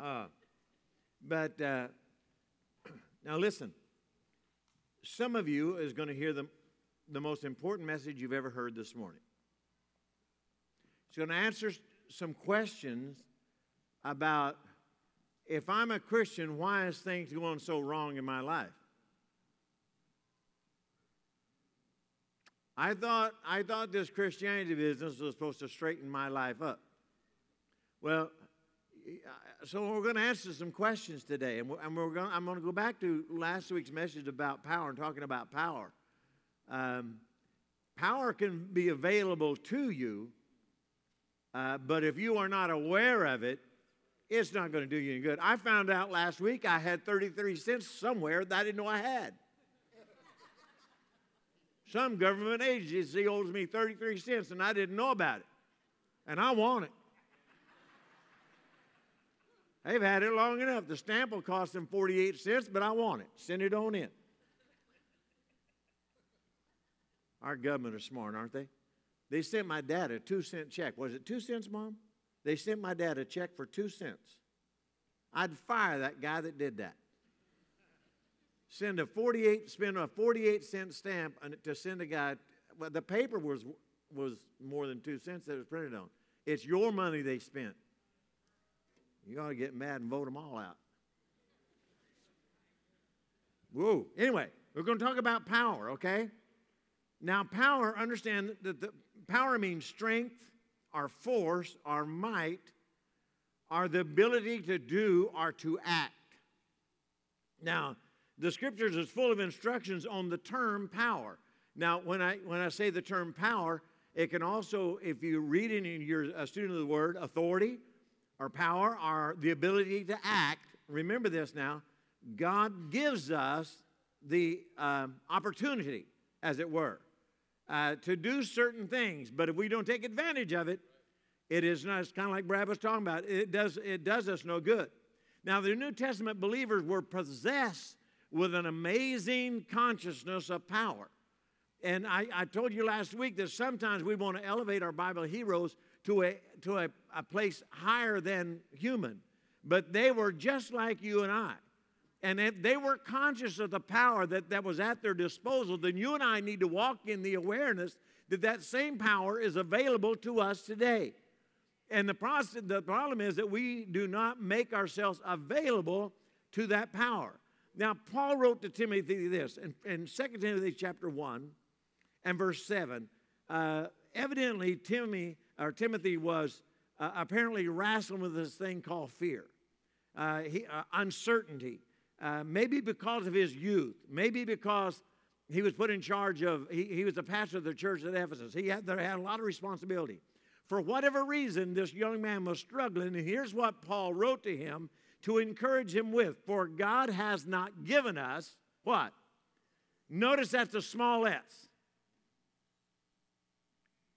Uh, but uh, now listen. Some of you is going to hear the, the most important message you've ever heard this morning. It's going to answer some questions about if I'm a Christian, why is things going so wrong in my life? I thought, I thought this Christianity business was supposed to straighten my life up. Well, so we're going to answer some questions today, and, we're, and we're going, I'm going to go back to last week's message about power and talking about power. Um, power can be available to you, uh, but if you are not aware of it, it's not going to do you any good. I found out last week I had 33 cents somewhere that I didn't know I had. Some government agency owes me 33 cents and I didn't know about it. And I want it. They've had it long enough. The stamp will cost them 48 cents, but I want it. Send it on in. Our government are smart, aren't they? They sent my dad a two cent check. Was it two cents, Mom? They sent my dad a check for two cents. I'd fire that guy that did that. Send a 48, spend a 48 cent stamp to send a guy. Well, the paper was, was more than two cents that was printed on. It's your money they spent. You ought to get mad and vote them all out. Whoa. Anyway, we're going to talk about power, okay? Now, power, understand that the power means strength, our force, our might, our the ability to do or to act. Now, the scriptures is full of instructions on the term power. Now, when I when I say the term power, it can also, if you read it and you're a student of the word, authority or power or the ability to act. Remember this now. God gives us the um, opportunity, as it were, uh, to do certain things. But if we don't take advantage of it, it is not. It's kind of like Brad was talking about. It does. It does us no good. Now, the New Testament believers were possessed with an amazing consciousness of power. And I, I told you last week that sometimes we want to elevate our Bible heroes to a to a, a place higher than human. But they were just like you and I. And if they were conscious of the power that, that was at their disposal, then you and I need to walk in the awareness that that same power is available to us today. And the, process, the problem is that we do not make ourselves available to that power. Now, Paul wrote to Timothy this in, in 2 Timothy chapter 1 and verse 7. Uh, evidently, Timothy, or Timothy was uh, apparently wrestling with this thing called fear, uh, he, uh, uncertainty. Uh, maybe because of his youth, maybe because he was put in charge of, he, he was the pastor of the church at Ephesus. He had, had a lot of responsibility. For whatever reason, this young man was struggling, and here's what Paul wrote to him to encourage him with For God has not given us what? Notice that's a small s.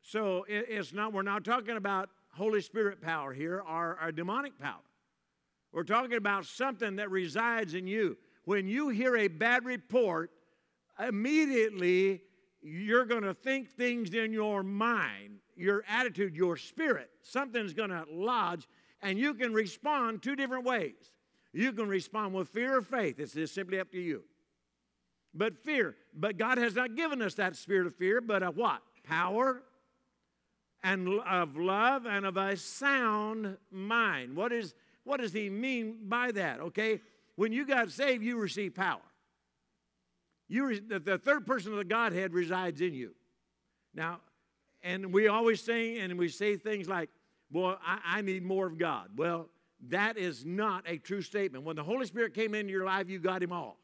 So it's not, we're not talking about Holy Spirit power here or our demonic power. We're talking about something that resides in you. When you hear a bad report, immediately you're going to think things in your mind, your attitude, your spirit. Something's going to lodge, and you can respond two different ways. You can respond with fear or faith. It's just simply up to you. But fear, but God has not given us that spirit of fear, but a what? Power, and of love and of a sound mind. What, is, what does he mean by that? Okay, when you got saved, you receive power. You, the third person of the Godhead resides in you. Now, and we always say, and we say things like, Well, I, I need more of God. Well, that is not a true statement. When the Holy Spirit came into your life, you got him all.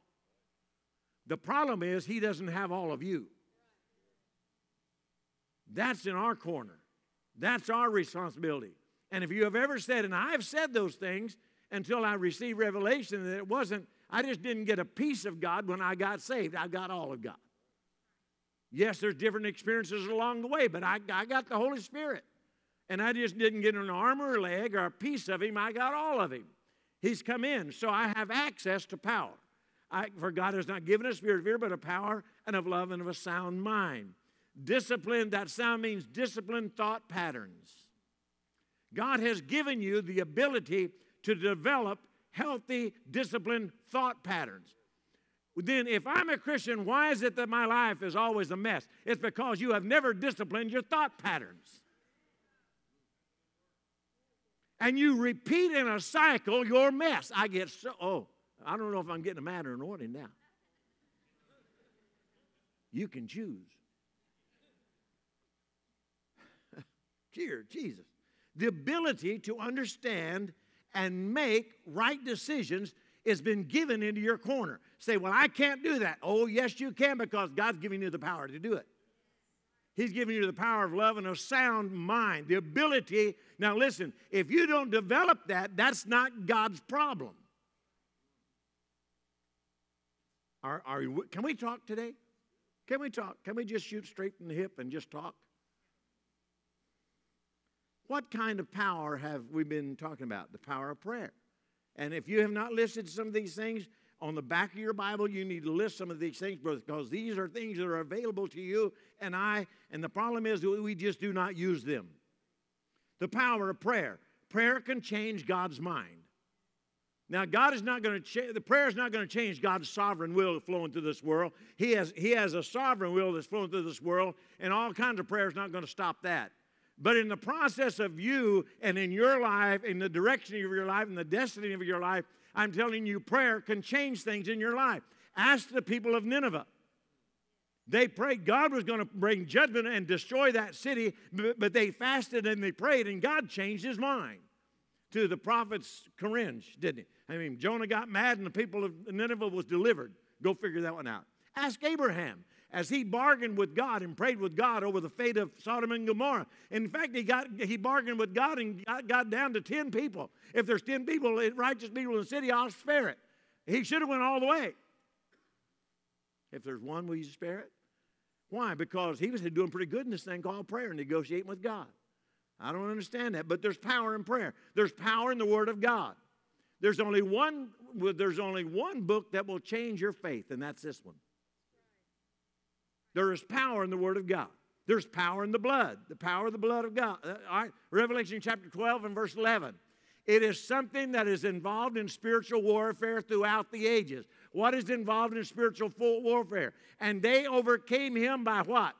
The problem is, he doesn't have all of you. That's in our corner. That's our responsibility. And if you have ever said, and I've said those things until I received revelation that it wasn't, I just didn't get a piece of God when I got saved. I got all of God. Yes, there's different experiences along the way, but I, I got the Holy Spirit. And I just didn't get an arm or a leg or a piece of Him, I got all of Him. He's come in, so I have access to power. I, for God has not given us spirit of fear, but of power and of love and of a sound mind. Discipline, that sound means disciplined thought patterns. God has given you the ability to develop healthy, disciplined thought patterns. Then, if I'm a Christian, why is it that my life is always a mess? It's because you have never disciplined your thought patterns. And you repeat in a cycle your mess. I get so, oh, I don't know if I'm getting a matter in order now. You can choose. Dear Jesus. The ability to understand and make right decisions has been given into your corner. Say, well, I can't do that. Oh, yes, you can because God's giving you the power to do it. He's giving you the power of love and a sound mind, the ability. Now, listen, if you don't develop that, that's not God's problem. Are, are can we talk today? Can we talk? Can we just shoot straight from the hip and just talk? What kind of power have we been talking about? The power of prayer. And if you have not listed some of these things on the back of your Bible, you need to list some of these things because these are things that are available to you and I. And the problem is we just do not use them. The power of prayer. Prayer can change God's mind. Now, God is not going to change, the prayer is not going to change God's sovereign will flowing through this world. He has, he has a sovereign will that's flowing through this world, and all kinds of prayer is not going to stop that. But in the process of you and in your life, in the direction of your life, and the destiny of your life, I'm telling you, prayer can change things in your life. Ask the people of Nineveh. They prayed God was going to bring judgment and destroy that city, but they fasted and they prayed, and God changed his mind to the prophet's cringe, didn't he? I mean, Jonah got mad, and the people of Nineveh was delivered. Go figure that one out. Ask Abraham as he bargained with God and prayed with God over the fate of Sodom and Gomorrah. In fact, he, got, he bargained with God and got, got down to 10 people. If there's 10 people, righteous people in the city, I'll spare it. He should have went all the way. If there's one, will you spare it? Why? Because he was doing pretty good in this thing called prayer, and negotiating with God. I don't understand that, but there's power in prayer. There's power in the Word of God. There's only one, there's only one book that will change your faith, and that's this one. There is power in the Word of God. There's power in the blood, the power of the blood of God. Uh, all right, Revelation chapter 12 and verse 11. It is something that is involved in spiritual warfare throughout the ages. What is involved in spiritual warfare? And they overcame him by what?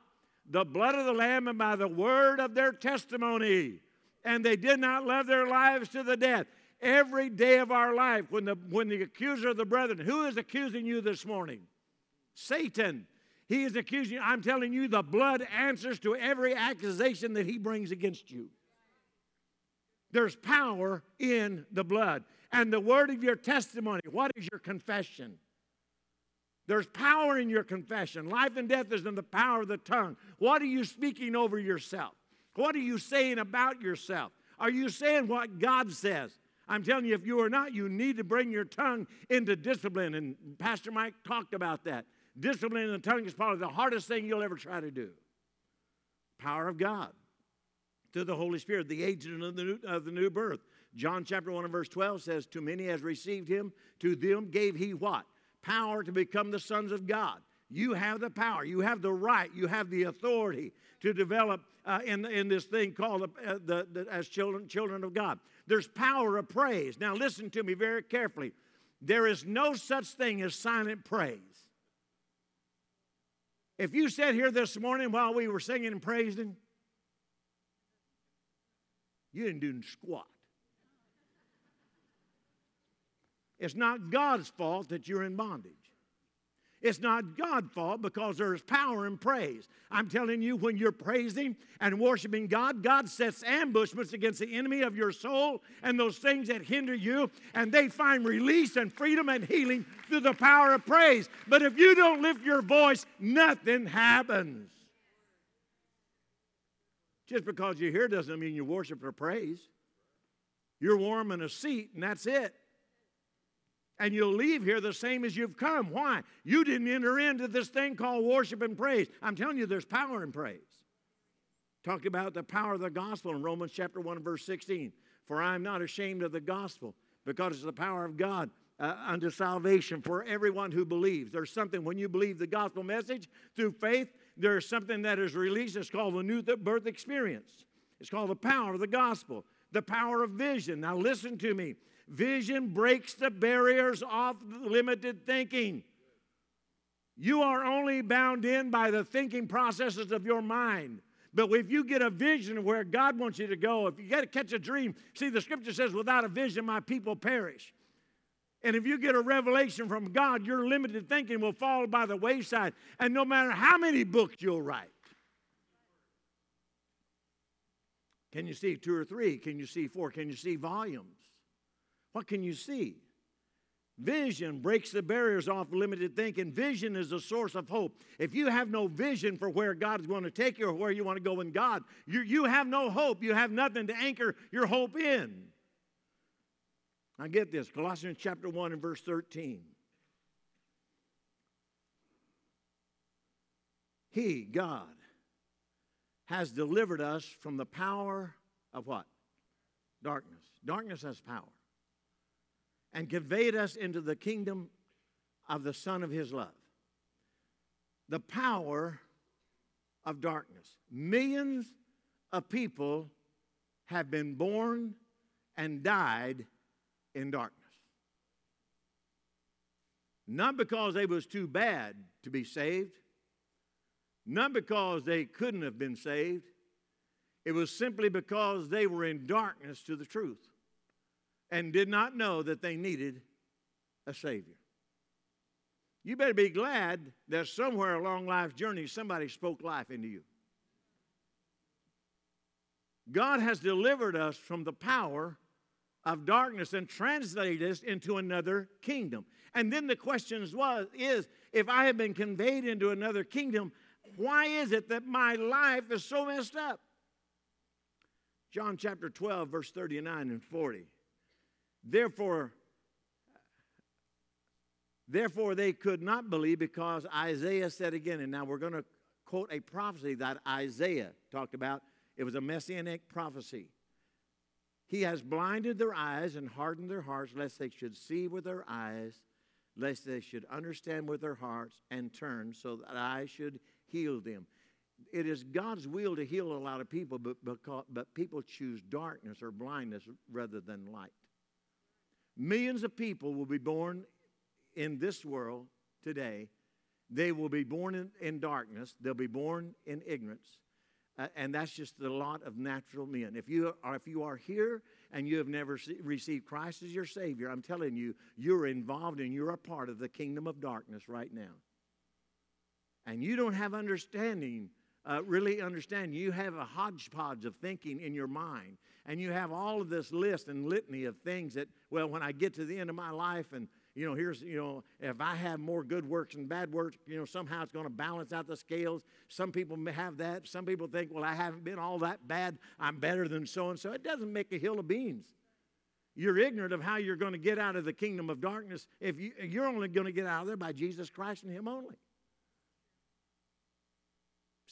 The blood of the Lamb and by the word of their testimony. And they did not love their lives to the death. Every day of our life, when the, when the accuser of the brethren, who is accusing you this morning? Satan. He is accusing you. I'm telling you, the blood answers to every accusation that he brings against you. There's power in the blood. And the word of your testimony, what is your confession? There's power in your confession. Life and death is in the power of the tongue. What are you speaking over yourself? What are you saying about yourself? Are you saying what God says? I'm telling you, if you are not, you need to bring your tongue into discipline. And Pastor Mike talked about that. Disciplining the tongue is probably the hardest thing you'll ever try to do. Power of God through the Holy Spirit, the agent of the, new, of the new birth. John chapter 1 and verse 12 says, To many as received him, to them gave he what? Power to become the sons of God. You have the power, you have the right, you have the authority to develop uh, in, in this thing called uh, the, the, as children, children of God. There's power of praise. Now, listen to me very carefully. There is no such thing as silent praise. If you sat here this morning while we were singing and praising, you didn't do squat. It's not God's fault that you're in bondage. It's not God's fault because there's power in praise. I'm telling you, when you're praising and worshiping God, God sets ambushments against the enemy of your soul and those things that hinder you, and they find release and freedom and healing through the power of praise. But if you don't lift your voice, nothing happens. Just because you're here doesn't mean you worship or praise. You're warm in a seat, and that's it and you'll leave here the same as you've come. Why? You didn't enter into this thing called worship and praise. I'm telling you, there's power in praise. Talk about the power of the gospel in Romans chapter 1, verse 16. For I am not ashamed of the gospel, because it's the power of God uh, unto salvation for everyone who believes. There's something, when you believe the gospel message through faith, there's something that is released. It's called the new birth experience. It's called the power of the gospel, the power of vision. Now, listen to me. Vision breaks the barriers off limited thinking. You are only bound in by the thinking processes of your mind. But if you get a vision where God wants you to go, if you get to catch a dream, see, the scripture says, without a vision, my people perish. And if you get a revelation from God, your limited thinking will fall by the wayside. And no matter how many books you'll write, can you see two or three? Can you see four? Can you see volumes? What can you see? Vision breaks the barriers off limited thinking. Vision is a source of hope. If you have no vision for where God is going to take you or where you want to go in God, you, you have no hope. You have nothing to anchor your hope in. Now get this Colossians chapter 1 and verse 13. He, God, has delivered us from the power of what? Darkness. Darkness has power and conveyed us into the kingdom of the Son of His love. The power of darkness. Millions of people have been born and died in darkness. Not because they was too bad to be saved, not because they couldn't have been saved. It was simply because they were in darkness to the truth and did not know that they needed a Savior. You better be glad that somewhere along life's journey somebody spoke life into you. God has delivered us from the power of darkness and translated us into another kingdom. And then the question was is if I have been conveyed into another kingdom, why is it that my life is so messed up? John chapter 12 verse 39 and 40. Therefore, therefore they could not believe because Isaiah said again, and now we're going to quote a prophecy that Isaiah talked about. It was a messianic prophecy. He has blinded their eyes and hardened their hearts, lest they should see with their eyes, lest they should understand with their hearts and turn, so that I should heal them. It is God's will to heal a lot of people, but, because, but people choose darkness or blindness rather than light. Millions of people will be born in this world today. They will be born in, in darkness, they'll be born in ignorance. Uh, and that's just the lot of natural men. If you are, if you are here and you have never see, received Christ as your Savior, I'm telling you, you're involved and you're a part of the kingdom of darkness right now. And you don't have understanding, uh, really understand. You have a hodgepodge of thinking in your mind and you have all of this list and litany of things that, well, when I get to the end of my life and you know, here's, you know, if I have more good works and bad works, you know, somehow it's going to balance out the scales. Some people have that. Some people think, well, I haven't been all that bad. I'm better than so and so. It doesn't make a hill of beans. You're ignorant of how you're going to get out of the kingdom of darkness if you, you're only going to get out of there by Jesus Christ and Him only.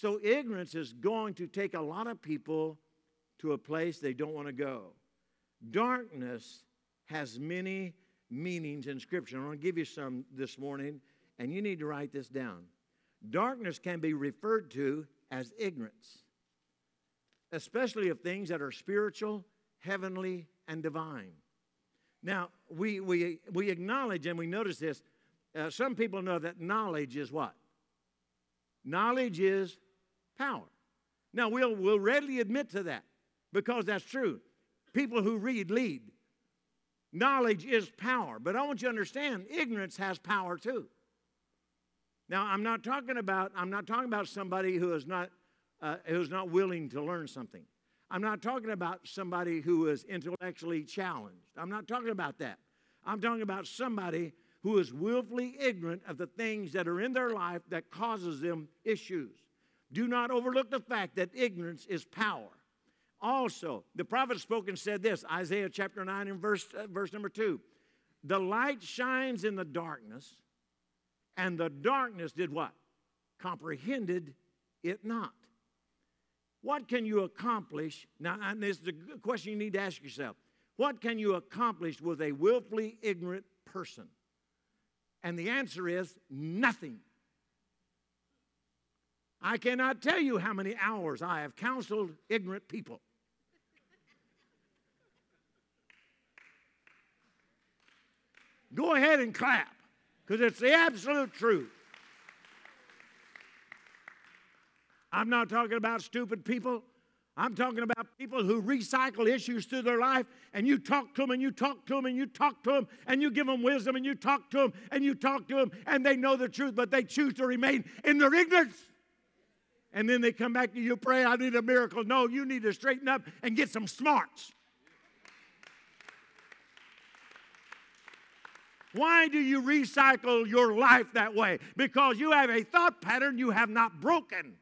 So, ignorance is going to take a lot of people to a place they don't want to go. Darkness has many meanings in Scripture. I'm going to give you some this morning, and you need to write this down. Darkness can be referred to as ignorance, especially of things that are spiritual, heavenly, and divine. Now, we, we, we acknowledge and we notice this. Uh, some people know that knowledge is what? Knowledge is power. Now, we'll, we'll readily admit to that because that's true. People who read lead. Knowledge is power, but I want you to understand ignorance has power too. Now, I'm not talking about I'm not talking about somebody who is not uh, who's not willing to learn something. I'm not talking about somebody who is intellectually challenged. I'm not talking about that. I'm talking about somebody who is willfully ignorant of the things that are in their life that causes them issues. Do not overlook the fact that ignorance is power also. The prophet spoke and said this Isaiah chapter 9 and verse, uh, verse number 2. The light shines in the darkness, and the darkness did what? Comprehended it not. What can you accomplish? Now, and this is a question you need to ask yourself. What can you accomplish with a willfully ignorant person? And the answer is nothing. I cannot tell you how many hours I have counseled ignorant people. Go ahead and clap because it's the absolute truth. I'm not talking about stupid people. I'm talking about people who recycle issues through their life, and you talk to them, and you talk to them, and you talk to them, and you give them wisdom, and you talk to them, and you talk to them, and they know the truth, but they choose to remain in their ignorance. And then they come back to you, pray, I need a miracle. No, you need to straighten up and get some smarts. Why do you recycle your life that way? Because you have a thought pattern you have not broken.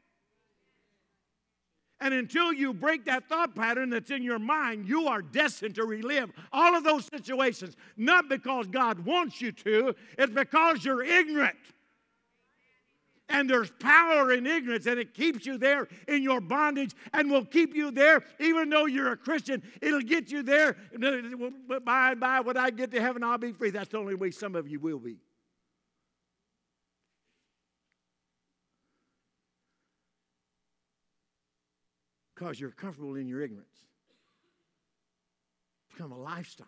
And until you break that thought pattern that's in your mind, you are destined to relive all of those situations. Not because God wants you to, it's because you're ignorant. And there's power in ignorance, and it keeps you there in your bondage and will keep you there even though you're a Christian. It'll get you there. But By and by, when I get to heaven, I'll be free. That's the only way some of you will be. because you're comfortable in your ignorance. Become a lifestyle.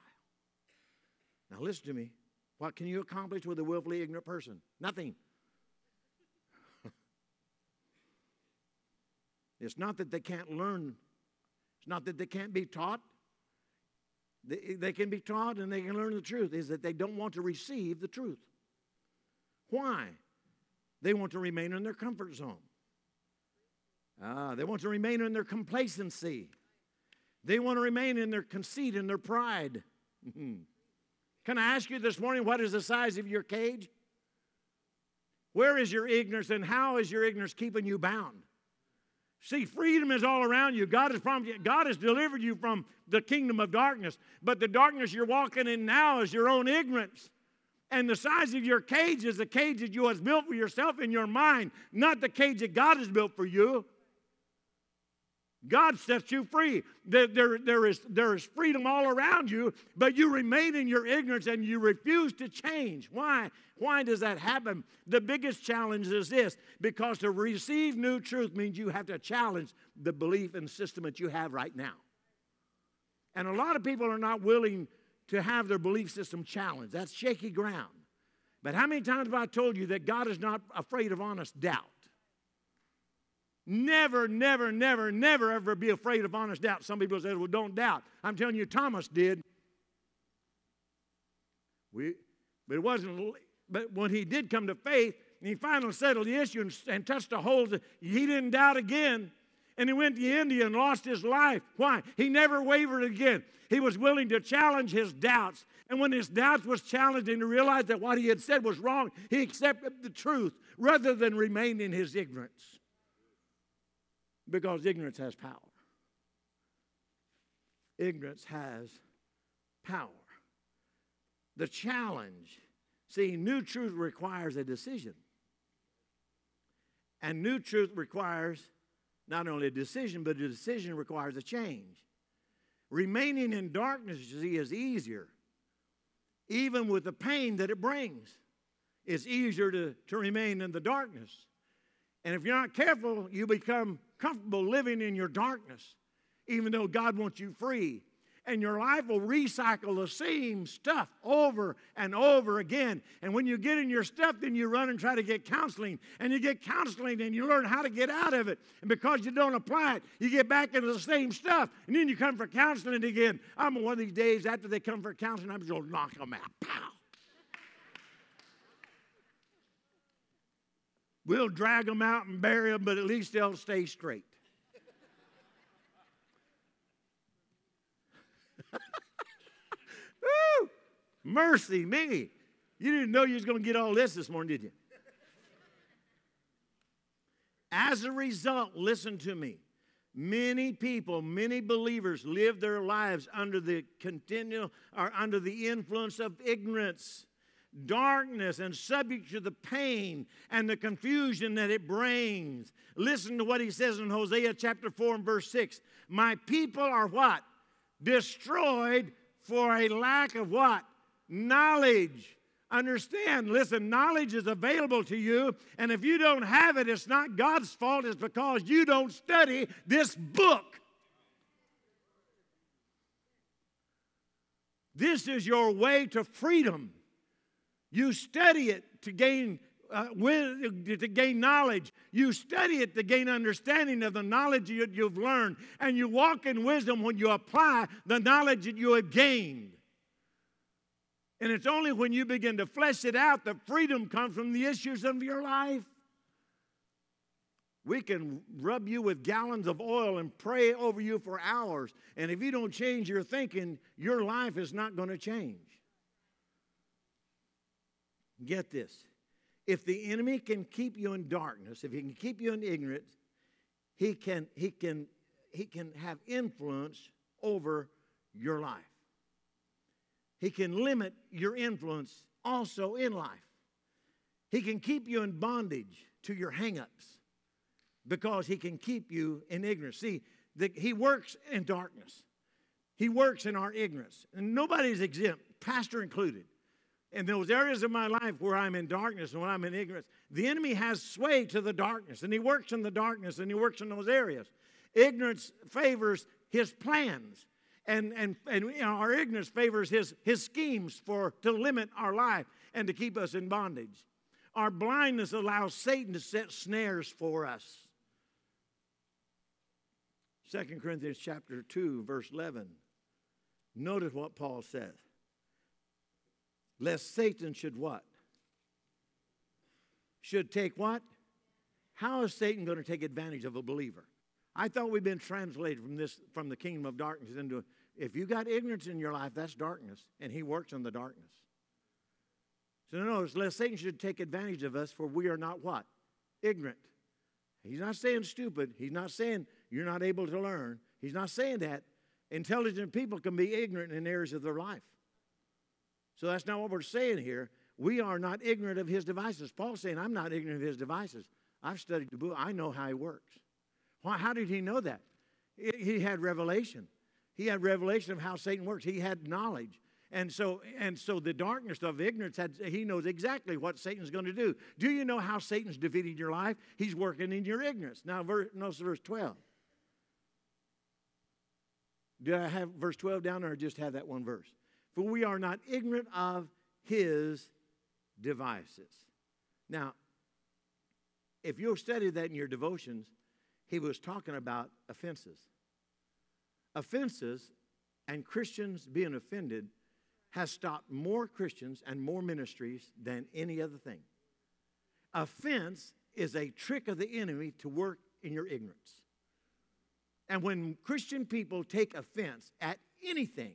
Now, listen to me. What can you accomplish with a willfully ignorant person? Nothing. It's not that they can't learn, it's not that they can't be taught. They, they can be taught and they can learn the truth, is that they don't want to receive the truth. Why? They want to remain in their comfort zone. Ah, they want to remain in their complacency. They want to remain in their conceit and their pride. Can I ask you this morning, what is the size of your cage? Where is your ignorance and how is your ignorance keeping you bound? See, freedom is all around you. God has promised you, God has delivered you from the kingdom of darkness. But the darkness you're walking in now is your own ignorance. And the size of your cage is the cage that you have built for yourself in your mind, not the cage that God has built for you. God sets you free. There, there, there, is, there is freedom all around you, but you remain in your ignorance and you refuse to change. Why? Why does that happen? The biggest challenge is this because to receive new truth means you have to challenge the belief and system that you have right now. And a lot of people are not willing to have their belief system challenged. That's shaky ground. But how many times have I told you that God is not afraid of honest doubt? Never, never, never, never ever be afraid of honest doubt. Some people say, well, don't doubt. I'm telling you, Thomas did. We, but it wasn't, but when he did come to faith, and he finally settled the issue and, and touched a hold, he didn't doubt again. And he went to India and lost his life. Why? He never wavered again. He was willing to challenge his doubts. And when his doubts was challenged and he realized that what he had said was wrong, he accepted the truth rather than remain in his ignorance. Because ignorance has power. Ignorance has power. The challenge, see, new truth requires a decision. And new truth requires not only a decision, but a decision requires a change. Remaining in darkness, you see, is easier, even with the pain that it brings. It's easier to, to remain in the darkness. And if you're not careful, you become comfortable living in your darkness, even though God wants you free. And your life will recycle the same stuff over and over again. And when you get in your stuff, then you run and try to get counseling. And you get counseling and you learn how to get out of it. And because you don't apply it, you get back into the same stuff. And then you come for counseling again. I'm one of these days after they come for counseling, I'm just going to knock them out. Pow! We'll drag them out and bury them, but at least they'll stay straight. Woo! Mercy me. You didn't know you was going to get all this this morning, did you? As a result, listen to me. Many people, many believers live their lives under the continual or under the influence of ignorance darkness and subject to the pain and the confusion that it brings. Listen to what he says in Hosea chapter 4 and verse 6. My people are what? Destroyed for a lack of what? Knowledge. Understand, listen, knowledge is available to you, and if you don't have it, it's not God's fault, it's because you don't study this book. This is your way to freedom. You study it to gain uh, to gain knowledge. You study it to gain understanding of the knowledge you, you've learned. And you walk in wisdom when you apply the knowledge that you have gained. And it's only when you begin to flesh it out that freedom comes from the issues of your life. We can rub you with gallons of oil and pray over you for hours. And if you don't change your thinking, your life is not going to change. Get this. If the enemy can keep you in darkness, if he can keep you in ignorance, he can, he can, he can have influence over your life. He can limit your influence also in life. He can keep you in bondage to your hangups because he can keep you in ignorance. See, the, he works in darkness. He works in our ignorance. And nobody's exempt, pastor included. In those areas of my life where I'm in darkness and when I'm in ignorance, the enemy has sway to the darkness, and he works in the darkness and he works in those areas. Ignorance favors his plans and, and, and you know, our ignorance favors his, his schemes for to limit our life and to keep us in bondage. Our blindness allows Satan to set snares for us. 2 Corinthians chapter 2, verse 11. Notice what Paul says. Lest Satan should what? Should take what? How is Satan going to take advantage of a believer? I thought we'd been translated from this from the kingdom of darkness into if you got ignorance in your life, that's darkness, and he works in the darkness. So no, notice, lest Satan should take advantage of us, for we are not what? Ignorant. He's not saying stupid. He's not saying you're not able to learn. He's not saying that. Intelligent people can be ignorant in areas of their life. So that's not what we're saying here. We are not ignorant of his devices. Paul's saying, I'm not ignorant of his devices. I've studied the book. I know how he works. Why, how did he know that? He had revelation. He had revelation of how Satan works. He had knowledge. And so, and so the darkness of ignorance, had, he knows exactly what Satan's going to do. Do you know how Satan's defeating your life? He's working in your ignorance. Now, verse, notice verse 12. Did I have verse 12 down or just have that one verse? For we are not ignorant of his devices. Now, if you'll study that in your devotions, he was talking about offenses offenses and Christians being offended has stopped more Christians and more ministries than any other thing. Offense is a trick of the enemy to work in your ignorance. And when Christian people take offense at anything,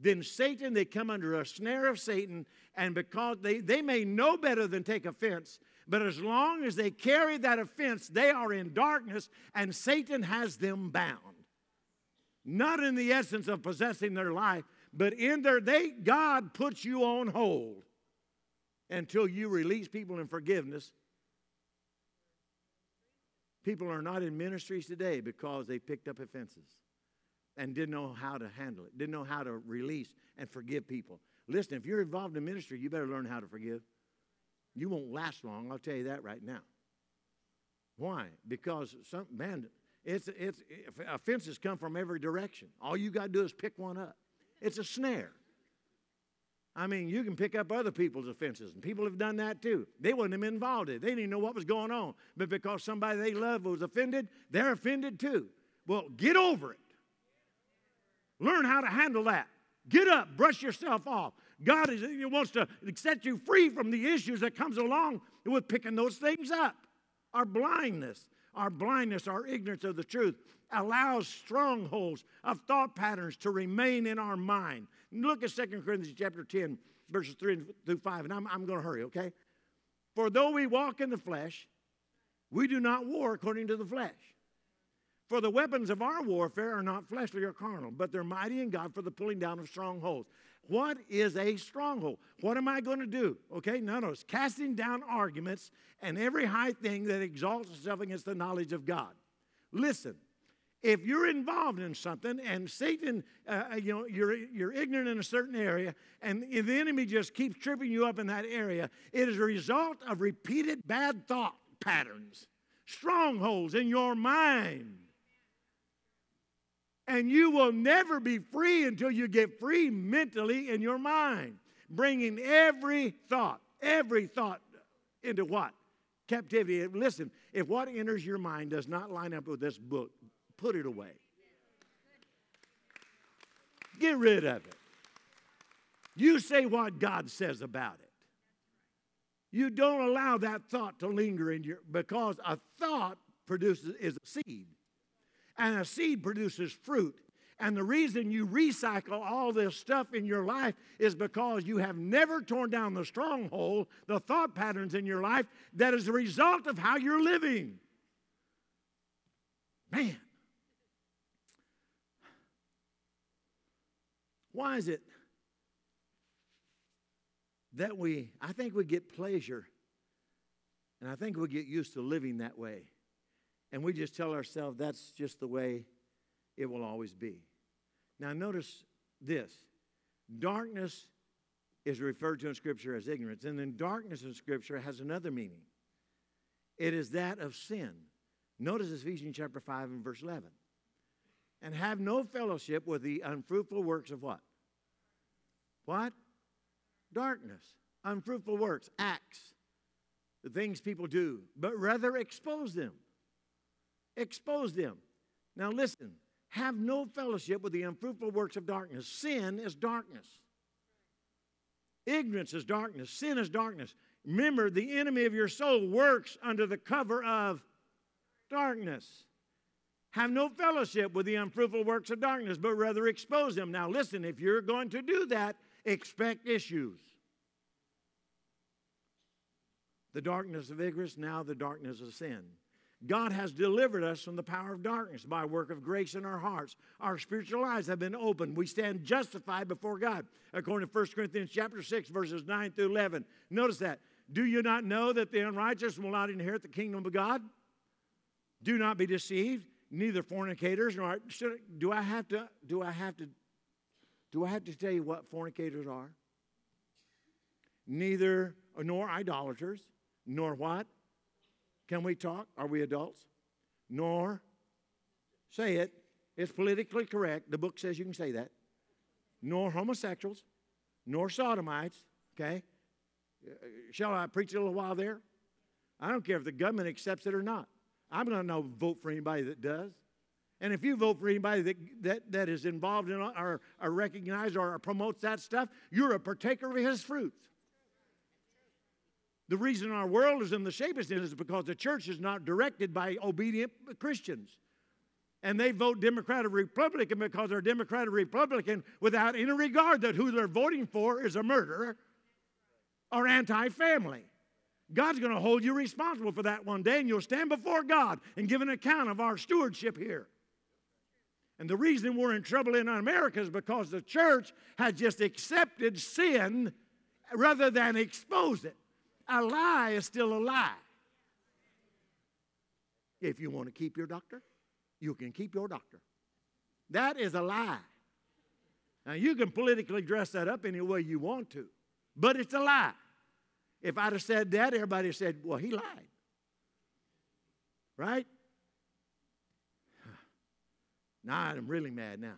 then Satan, they come under a snare of Satan, and because they, they may know better than take offense, but as long as they carry that offense, they are in darkness, and Satan has them bound not in the essence of possessing their life, but in their they God puts you on hold until you release people in forgiveness. People are not in ministries today because they picked up offenses and didn't know how to handle it, didn't know how to release and forgive people. Listen, if you're involved in ministry, you better learn how to forgive. You won't last long, I'll tell you that right now. Why? Because some man, it's, it's, offenses come from every direction. All you got to do is pick one up. It's a snare. I mean, you can pick up other people's offenses, and people have done that too. They wouldn't have been involved in it. They didn't even know what was going on. But because somebody they love was offended, they're offended too. Well, get over it. Learn how to handle that. Get up, brush yourself off. God is, wants to set you free from the issues that comes along with picking those things up. Our blindness, our blindness, our ignorance of the truth allows strongholds of thought patterns to remain in our mind. Look at 2 Corinthians chapter 10, verses 3 through 5, and I'm, I'm going to hurry, okay? For though we walk in the flesh, we do not war according to the flesh. For the weapons of our warfare are not fleshly or carnal, but they're mighty in God for the pulling down of strongholds. What is a stronghold? What am I going to do? Okay, none of us. Casting down arguments and every high thing that exalts itself against the knowledge of God. Listen, if you're involved in something and Satan, uh, uh you know, you're, you're ignorant in a certain area and the enemy just keeps tripping you up in that area, it is a result of repeated bad thought patterns, strongholds in your mind. And you will never be free until you get free mentally in your mind. bringing every thought, every thought into what? Captivity. Listen, if what enters your mind does not line up with this book, put it away. Get rid of it. You say what God says about it. You don't allow that thought to linger in your because a thought produces is a seed. And a seed produces fruit. And the reason you recycle all this stuff in your life is because you have never torn down the stronghold, the thought patterns in your life that is a result of how you're living. Man. Why is it that we, I think we get pleasure and I think we get used to living that way. And we just tell ourselves that's just the way it will always be. Now, notice this darkness is referred to in Scripture as ignorance, and then darkness in Scripture has another meaning. It is that of sin. Notice Ephesians chapter 5 and verse 11. And have no fellowship with the unfruitful works of what? What? Darkness. Unfruitful works, acts, the things people do, but rather expose them. Expose them. Now listen, have no fellowship with the unfruitful works of darkness. Sin is darkness. Ignorance is darkness. Sin is darkness. Remember, the enemy of your soul works under the cover of darkness. Have no fellowship with the unfruitful works of darkness, but rather expose them. Now, listen, if you're going to do that, expect issues. The darkness of ignorance, now the darkness of sin. God has delivered us from the power of darkness by a work of grace in our hearts. Our spiritual eyes have been opened. We stand justified before God, according to 1 Corinthians chapter 6, verses 9 through 11. Notice that. Do you not know that the unrighteous will not inherit the kingdom of God? Do not be deceived. Neither fornicators nor do I have to do I have to do I have to tell you what fornicators are? Neither nor idolaters, nor what? Can we talk? Are we adults? Nor, say it, it's politically correct. The book says you can say that. Nor homosexuals, nor sodomites, okay? Uh, shall I preach a little while there? I don't care if the government accepts it or not. I'm going to vote for anybody that does. And if you vote for anybody that, that, that is involved in or, or recognizes or promotes that stuff, you're a partaker of his fruits. The reason our world is in the shape it's in is because the church is not directed by obedient Christians. And they vote Democrat or Republican because they're Democrat or Republican without any regard that who they're voting for is a murderer or anti family. God's going to hold you responsible for that one day, and you'll stand before God and give an account of our stewardship here. And the reason we're in trouble in America is because the church has just accepted sin rather than expose it a lie is still a lie. If you want to keep your doctor, you can keep your doctor. That is a lie. Now, you can politically dress that up any way you want to, but it's a lie. If I'd have said that, everybody said, well, he lied. Right? Now I'm really mad now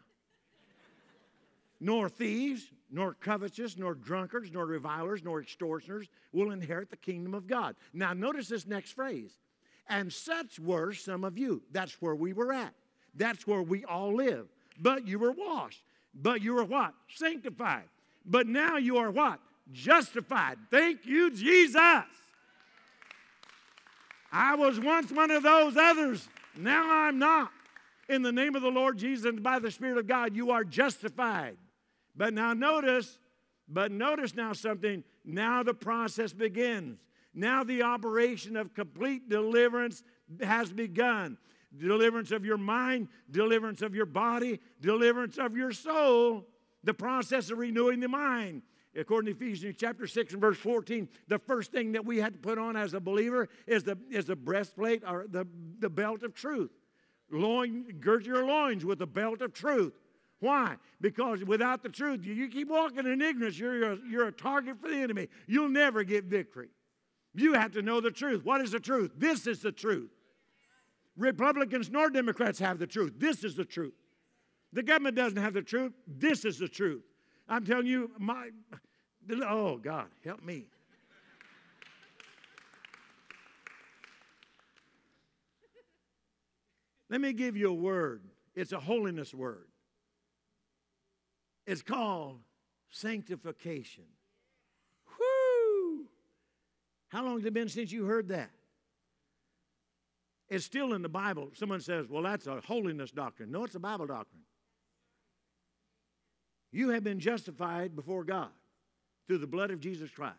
nor thieves, nor covetous, nor drunkards, nor revilers, nor extortioners will inherit the kingdom of God. Now, notice this next phrase. And such were some of you. That's where we were at. That's where we all live. But you were washed. But you were what? Sanctified. But now you are what? Justified. Thank you, Jesus. I was once one of those others. Now I'm not. In the name of the Lord Jesus and by the Spirit of God, you are justified. But now notice, but notice now something. Now the process begins. Now the operation of complete deliverance has begun. Deliverance of your mind, deliverance of your body, deliverance of your soul. The process of renewing the mind. According to Ephesians chapter 6 and verse 14, the first thing that we had to put on as a believer is the, is the breastplate or the, the belt of truth. Loin, gird your loins with the belt of truth. Why? Because without the truth, you keep walking in ignorance, you're a, you're a target for the enemy. You'll never get victory. You have to know the truth. What is the truth? This is the truth. Republicans nor Democrats have the truth. This is the truth. The government doesn't have the truth. This is the truth. I'm telling you, my, Oh, God, help me. Let me give you a word. It's a holiness word. It's called sanctification. Whoo! How long has it been since you heard that? It's still in the Bible. Someone says, well, that's a holiness doctrine. No, it's a Bible doctrine. You have been justified before God through the blood of Jesus Christ.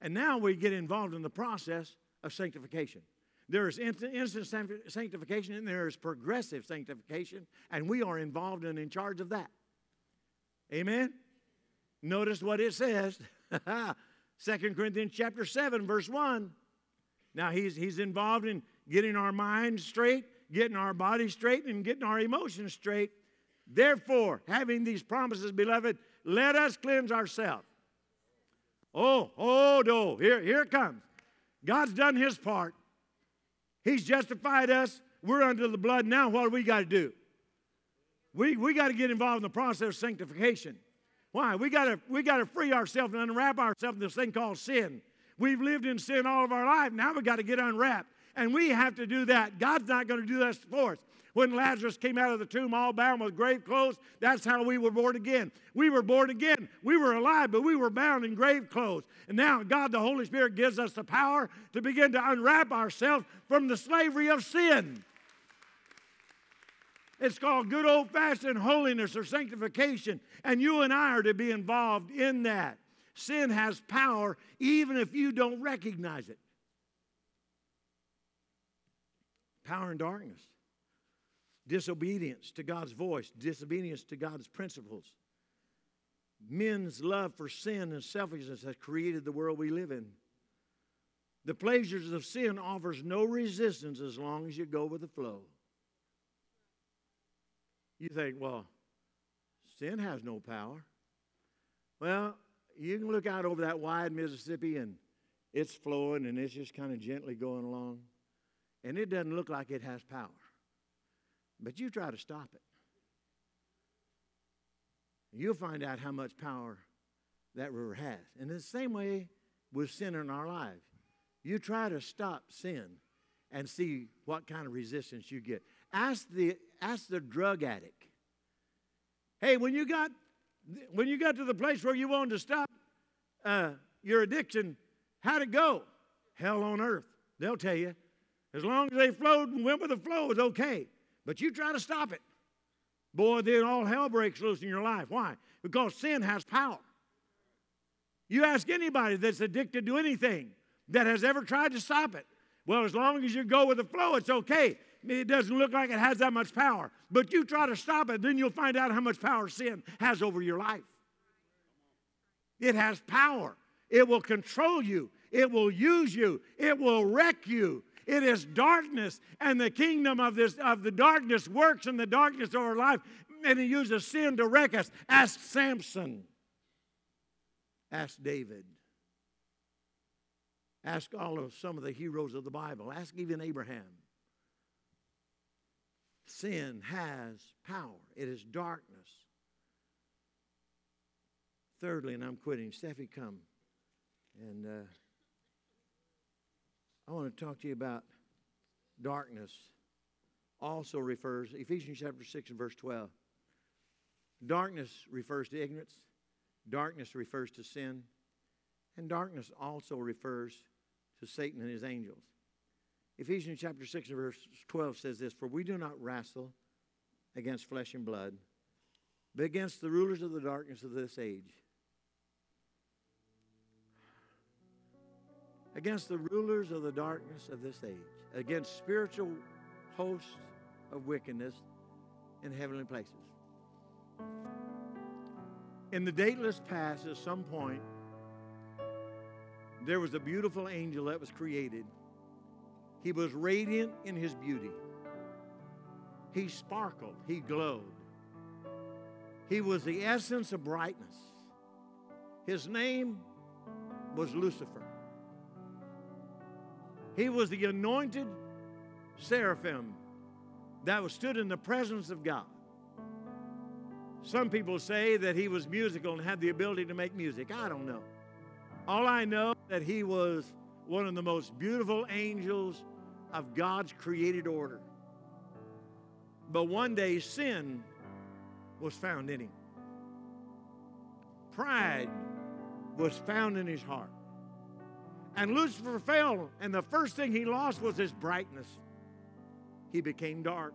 And now we get involved in the process of sanctification. There is instant sanctification and there is progressive sanctification, and we are involved and in charge of that. Amen? Notice what it says. 2 Corinthians chapter 7, verse 1. Now he's, he's involved in getting our minds straight, getting our bodies straight, and getting our emotions straight. Therefore, having these promises, beloved, let us cleanse ourselves. Oh, oh, no, here, here it comes. God's done his part. He's justified us. We're under the blood. Now, what do we got to do? We, we got to get involved in the process of sanctification. Why? We got to we got to free ourselves and unwrap ourselves from this thing called sin. We've lived in sin all of our life. Now we got to get unwrapped. And we have to do that. God's not going to do that for us. When Lazarus came out of the tomb all bound with grave clothes, that's how we were born again. We were born again. We were alive, but we were bound in grave clothes. And now God, the Holy Spirit, gives us the power to begin to unwrap ourselves from the slavery of sin. It's called good old fashioned holiness or sanctification. And you and I are to be involved in that. Sin has power even if you don't recognize it. Power and darkness disobedience to God's voice, disobedience to God's principles. Men's love for sin and selfishness has created the world we live in. The pleasures of sin offers no resistance as long as you go with the flow. You think, well, sin has no power. Well, you can look out over that wide Mississippi and it's flowing and it's just kind of gently going along. And it doesn't look like it has power. But you try to stop it. You'll find out how much power that river has. And the same way with sin in our lives. You try to stop sin and see what kind of resistance you get. Ask the, ask the drug addict. Hey, when you got when you got to the place where you wanted to stop uh, your addiction, how'd it go? Hell on earth. They'll tell you. As long as they flowed and went with the flow, it's okay. But you try to stop it. Boy, then all hell breaks loose in your life. Why? Because sin has power. You ask anybody that's addicted to anything that has ever tried to stop it. Well, as long as you go with the flow, it's okay. It doesn't look like it has that much power. But you try to stop it, then you'll find out how much power sin has over your life. It has power. It will control you. It will use you. It will wreck you. It is darkness, and the kingdom of this of the darkness works in the darkness of our life, and he uses sin to wreck us. Ask Samson. Ask David. Ask all of some of the heroes of the Bible. Ask even Abraham. Sin has power. It is darkness. Thirdly, and I'm quitting. Steffi, come. And uh, I want to talk to you about darkness. Also refers, Ephesians chapter 6 and verse 12. Darkness refers to ignorance, darkness refers to sin, and darkness also refers to Satan and his angels. Ephesians chapter 6 and verse 12 says this For we do not wrestle against flesh and blood, but against the rulers of the darkness of this age against the rulers of the darkness of this age, against spiritual hosts of wickedness in heavenly places. In the dateless past, at some point, there was a beautiful angel that was created. He was radiant in his beauty. He sparkled, he glowed. He was the essence of brightness. His name was Lucifer. He was the anointed seraphim that stood in the presence of God. Some people say that he was musical and had the ability to make music. I don't know. All I know is that he was one of the most beautiful angels of God's created order. But one day sin was found in him. Pride was found in his heart. And Lucifer fell, and the first thing he lost was his brightness. He became dark.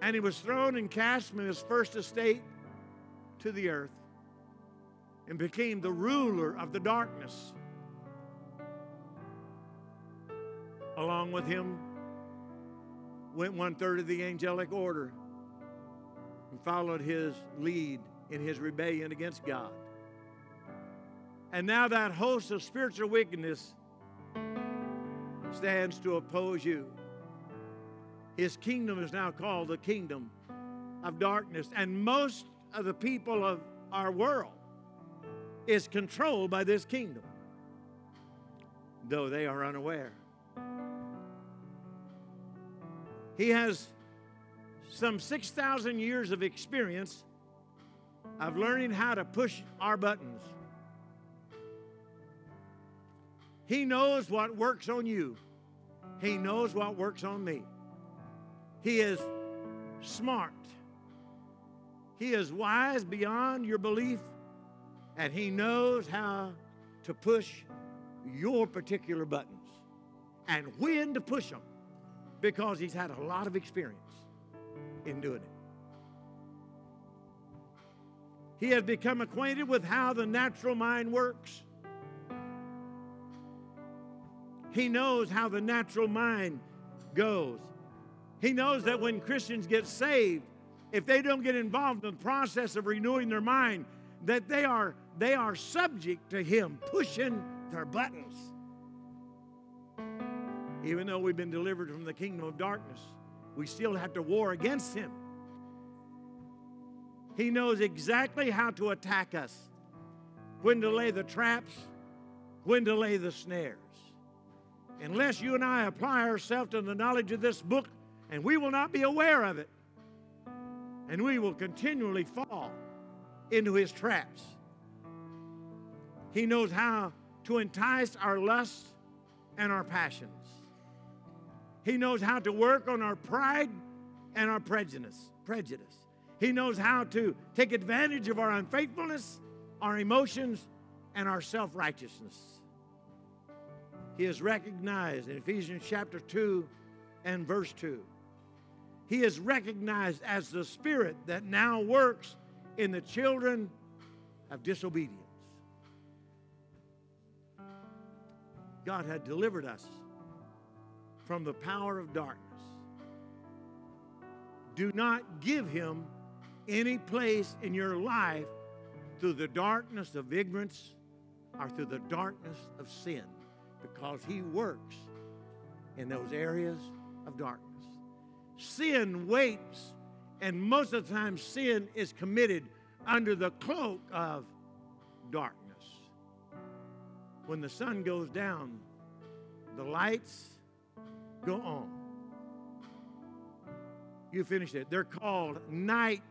And he was thrown and cast from his first estate to the earth and became the ruler of the darkness. Along with him went one third of the angelic order and followed his lead in his rebellion against God. And now that host of spiritual wickedness stands to oppose you. His kingdom is now called the kingdom of darkness. And most of the people of our world is controlled by this kingdom, though they are unaware. He has some 6,000 years of experience of learning how to push our buttons. He knows what works on you, He knows what works on me. He is smart, He is wise beyond your belief, and He knows how to push your particular buttons and when to push them because He's had a lot of experience in doing it. He has become acquainted with how the natural mind works. He knows how the natural mind goes. He knows that when Christians get saved, if they don't get involved in the process of renewing their mind, that they are they are subject to him pushing their buttons. Even though we've been delivered from the kingdom of darkness, we still have to war against him. He knows exactly how to attack us, when to lay the traps, when to lay the snares. Unless you and I apply ourselves to the knowledge of this book, and we will not be aware of it, and we will continually fall into his traps. He knows how to entice our lusts and our passions. He knows how to work on our pride and our prejudice. Prejudice. He knows how to take advantage of our unfaithfulness, our emotions, and our self righteousness. He is recognized in Ephesians chapter 2 and verse 2. He is recognized as the spirit that now works in the children of disobedience. God had delivered us from the power of darkness. Do not give him any place in your life through the darkness of ignorance or through the darkness of sin because he works in those areas of darkness. Sin waits, and most of the time, sin is committed under the cloak of darkness. When the sun goes down, the lights go on. You finished it. They're called night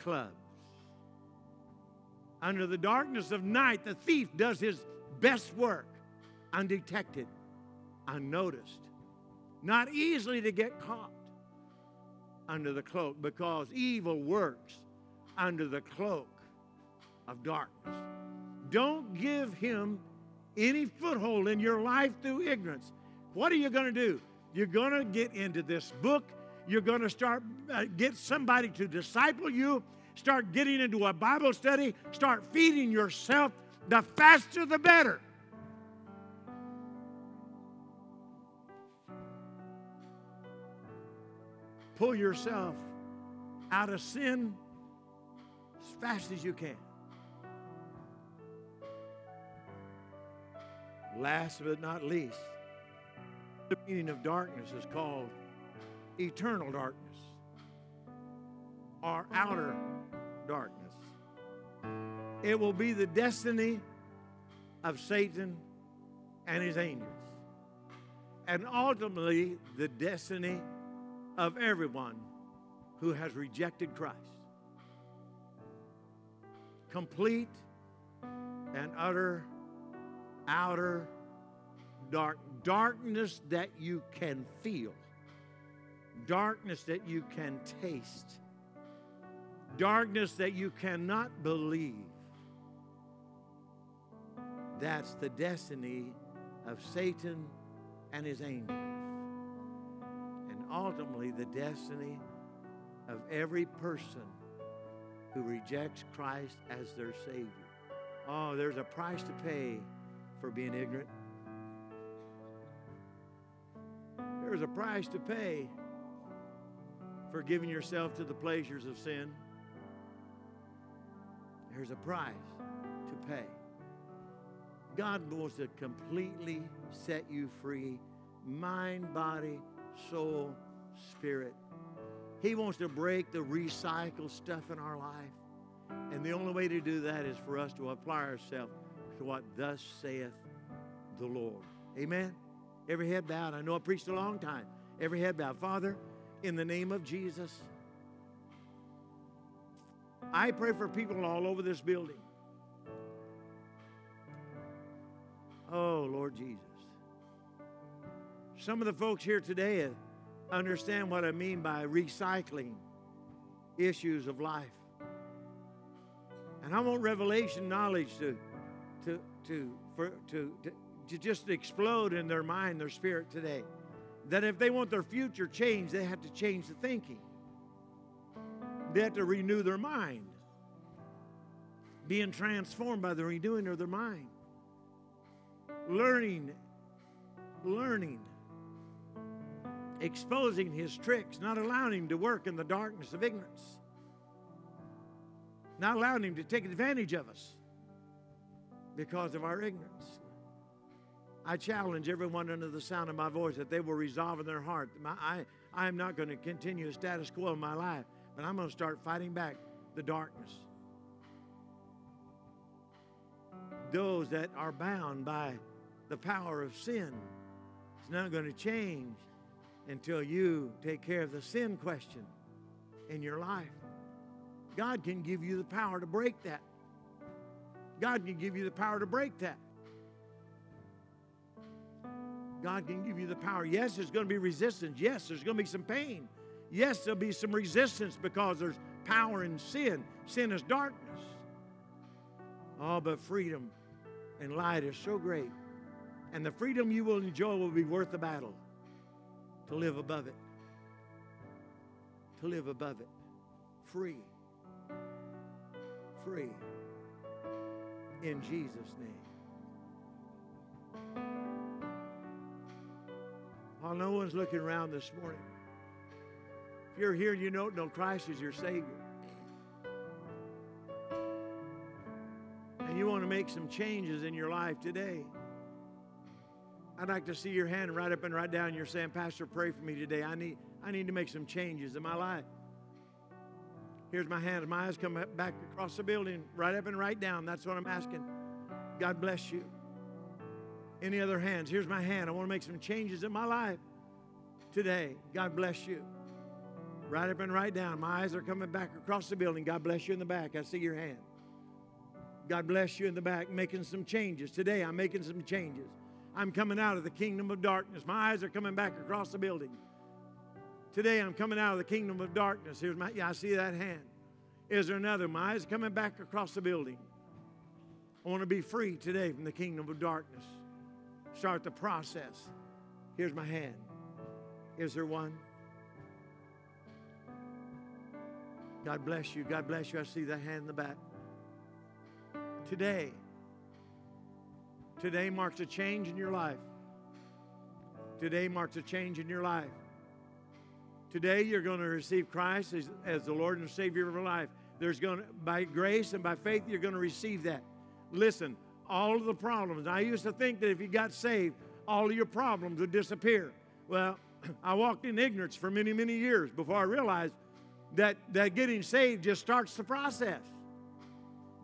clubs. Under the darkness of night, the thief does his best work undetected, unnoticed, not easily to get caught under the cloak because evil works under the cloak of darkness. Don't give him any foothold in your life through ignorance. What are you going to do? You're going to get into this book. You're going to start uh, get somebody to disciple you. Start getting into a Bible study. Start feeding yourself. The faster, the better. Pull yourself out of sin as fast as you can. Last but not least, the meaning of darkness is called eternal darkness or outer darkness. It will be the destiny of Satan and his angels, and ultimately the destiny of everyone who has rejected Christ. Complete and utter outer dark darkness that you can feel darkness that you can taste darkness that you cannot believe that's the destiny of Satan and his angels and ultimately the destiny of every person who rejects Christ as their Savior. Oh, there's a price to pay for being ignorant. There's a price to pay for giving yourself to the pleasures of sin. There's a price to pay. God wants to completely set you free mind, body, soul, spirit. He wants to break the recycled stuff in our life. And the only way to do that is for us to apply ourselves to what thus saith the Lord. Amen. Every head bowed. I know I preached a long time. Every head bowed. Father, in the name of Jesus, I pray for people all over this building. Oh, Lord Jesus. Some of the folks here today understand what I mean by recycling issues of life. And I want revelation knowledge to, to, to, for, to, to, to just explode in their mind, their spirit today. That if they want their future changed, they have to change the thinking. They have to renew their mind, being transformed by the renewing of their mind. Learning, learning exposing his tricks, not allowing him to work in the darkness of ignorance, not allowing him to take advantage of us because of our ignorance. I challenge everyone under the sound of my voice that they will resolve in their heart. My, I, I am not going to continue a status quo in my life, but I'm going to start fighting back the darkness. Those that are bound by the power of sin, it's not going to change until you take care of the sin question in your life. God can give you the power to break that. God can give you the power to break that. God can give you the power. Yes, there's going to be resistance. Yes, there's going to be some pain. Yes, there'll be some resistance because there's power in sin. Sin is darkness. Oh, but freedom and light is so great. And the freedom you will enjoy will be worth the battle to live above it. To live above it. Free. Free. In Jesus' name. While no one's looking around this morning, if you're here and you don't know Christ as your Savior, and you want to make some changes in your life today, I'd like to see your hand right up and right down. You're saying, Pastor, pray for me today. I need, I need to make some changes in my life. Here's my hand. My eyes come back across the building, right up and right down. That's what I'm asking. God bless you. Any other hands? Here's my hand. I want to make some changes in my life today. God bless you. Right up and right down. My eyes are coming back across the building. God bless you in the back. I see your hand. God bless you in the back, making some changes. Today, I'm making some changes. I'm coming out of the kingdom of darkness. My eyes are coming back across the building. Today I'm coming out of the kingdom of darkness. Here's my, yeah, I see that hand. Is there another? My eyes coming back across the building. I want to be free today from the kingdom of darkness. Start the process. Here's my hand. Is there one? God bless you. God bless you. I see that hand in the back. Today, Today marks a change in your life. Today marks a change in your life. Today you're going to receive Christ as, as the Lord and Savior of your life. There's going to, by grace and by faith, you're going to receive that. Listen, all of the problems. I used to think that if you got saved, all of your problems would disappear. Well, I walked in ignorance for many, many years before I realized that, that getting saved just starts the process.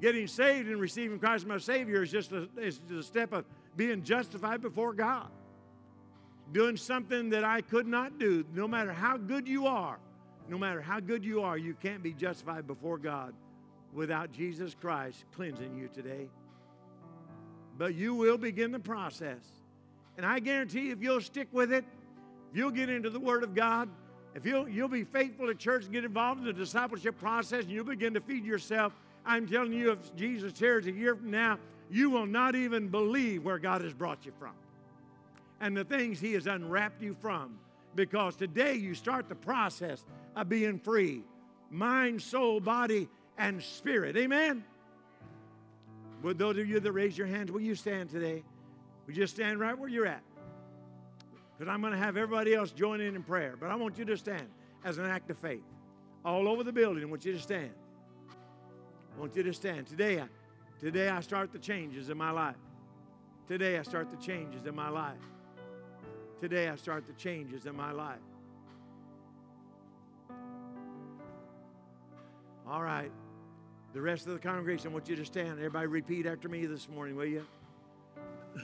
Getting saved and receiving Christ as my Savior is just a, is a step of being justified before God. Doing something that I could not do, no matter how good you are, no matter how good you are, you can't be justified before God without Jesus Christ cleansing you today. But you will begin the process. And I guarantee if you'll stick with it, if you'll get into the Word of God, if you'll, you'll be faithful to church and get involved in the discipleship process and you'll begin to feed yourself, I'm telling you, if Jesus tears a year from now, you will not even believe where God has brought you from and the things He has unwrapped you from. Because today you start the process of being free mind, soul, body, and spirit. Amen? Would those of you that raise your hands, will you stand today? Will you stand right where you're at? Because I'm going to have everybody else join in in prayer. But I want you to stand as an act of faith. All over the building, I want you to stand. I want you to stand. Today, I, today I start the changes in my life. Today I start the changes in my life. Today I start the changes in my life. All right. The rest of the congregation, I want you to stand. Everybody repeat after me this morning, will you?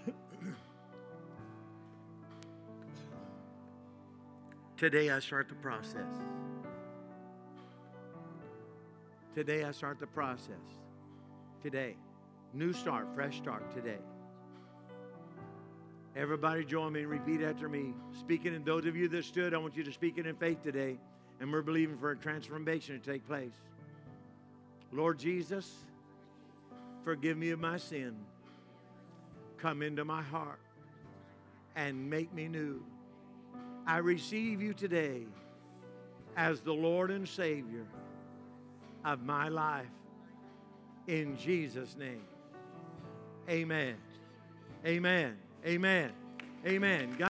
Today I start the process. Today I start the process. Today. New start, fresh start today. Everybody join me and repeat after me. Speaking, and those of you that stood, I want you to speak it in faith today. And we're believing for a transformation to take place. Lord Jesus, forgive me of my sin. Come into my heart and make me new. I receive you today as the Lord and Savior of my life. In Jesus' name. Amen. Amen. Amen. Amen. God